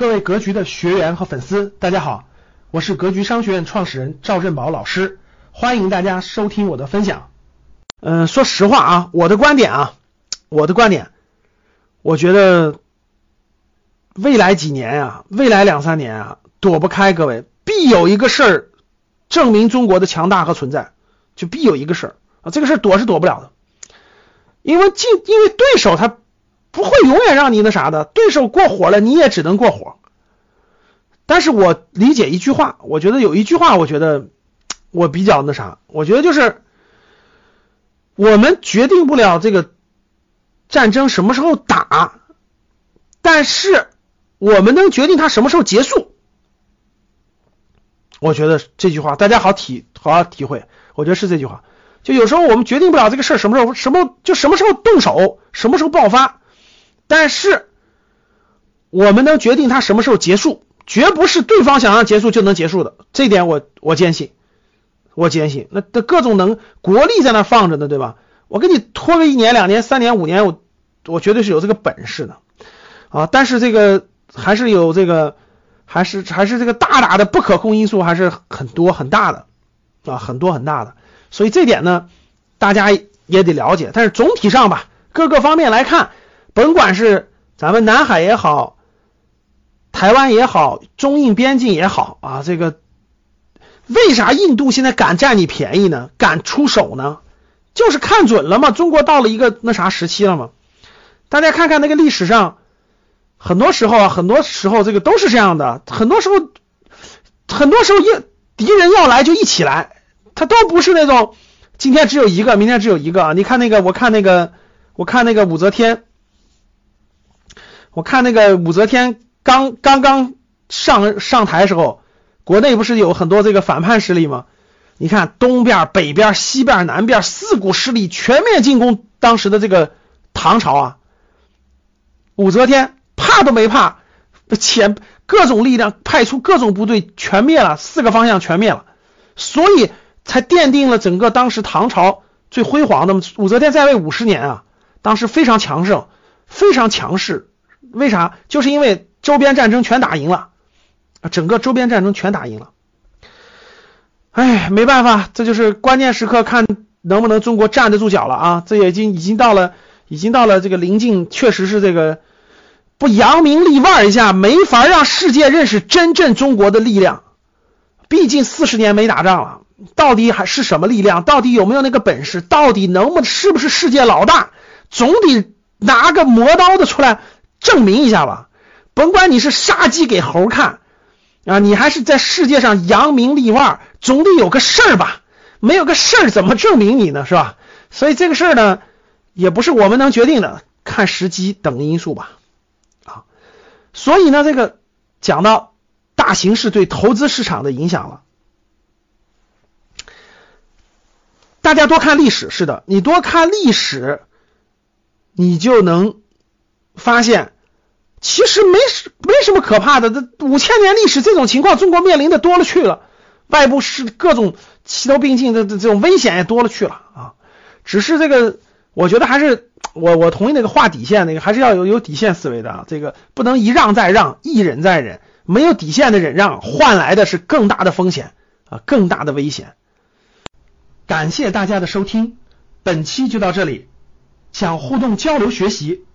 各位格局的学员和粉丝，大家好，我是格局商学院创始人赵振宝老师，欢迎大家收听我的分享。嗯，说实话啊，我的观点啊，我的观点，我觉得未来几年啊，未来两三年啊，躲不开各位，必有一个事儿证明中国的强大和存在，就必有一个事儿啊，这个事儿躲是躲不了的，因为进，因为对手他。不会永远让你那啥的，对手过火了，你也只能过火。但是我理解一句话，我觉得有一句话，我觉得我比较那啥，我觉得就是我们决定不了这个战争什么时候打，但是我们能决定它什么时候结束。我觉得这句话大家好体好好体会，我觉得是这句话。就有时候我们决定不了这个事儿什么时候什么就什么时候动手，什么时候爆发。但是，我们能决定它什么时候结束，绝不是对方想要结束就能结束的。这点我我坚信，我坚信。那的各种能国力在那放着呢，对吧？我给你拖个一年、两年、三年、五年，我我绝对是有这个本事的啊。但是这个还是有这个，还是还是这个大大的不可控因素还是很多很大的啊，很多很大的。所以这点呢，大家也得了解。但是总体上吧，各个方面来看。甭管是咱们南海也好，台湾也好，中印边境也好啊，这个为啥印度现在敢占你便宜呢？敢出手呢？就是看准了嘛，中国到了一个那啥时期了嘛。大家看看那个历史上，很多时候啊，很多时候这个都是这样的，很多时候，很多时候一敌人要来就一起来，他都不是那种今天只有一个，明天只有一个啊。你看那个，我看那个，我看那个武则天。我看那个武则天刚刚刚上上台时候，国内不是有很多这个反叛势力吗？你看东边、北边、西边、南边四股势力全面进攻当时的这个唐朝啊，武则天怕都没怕，前各种力量派出各种部队全灭了，四个方向全灭了，所以才奠定了整个当时唐朝最辉煌的。武则天在位五十年啊，当时非常强盛，非常强势。为啥？就是因为周边战争全打赢了，啊，整个周边战争全打赢了。哎，没办法，这就是关键时刻看能不能中国站得住脚了啊！这已经已经到了，已经到了这个临近，确实是这个不扬名立万一下，没法让世界认识真正中国的力量。毕竟四十年没打仗了，到底还是什么力量？到底有没有那个本事？到底能不能是不是世界老大？总得拿个磨刀的出来。证明一下吧，甭管你是杀鸡给猴看啊，你还是在世界上扬名立万，总得有个事儿吧？没有个事儿怎么证明你呢？是吧？所以这个事儿呢，也不是我们能决定的，看时机等因素吧。啊，所以呢，这个讲到大形势对投资市场的影响了，大家多看历史，是的，你多看历史，你就能。发现其实没什没什么可怕的，这五千年历史这种情况，中国面临的多了去了，外部是各种齐头并进的这种危险也多了去了啊。只是这个，我觉得还是我我同意那个划底线那个，还是要有有底线思维的啊。这个不能一让再让，一忍再忍，没有底线的忍让，换来的是更大的风险啊，更大的危险。感谢大家的收听，本期就到这里，想互动交流学习。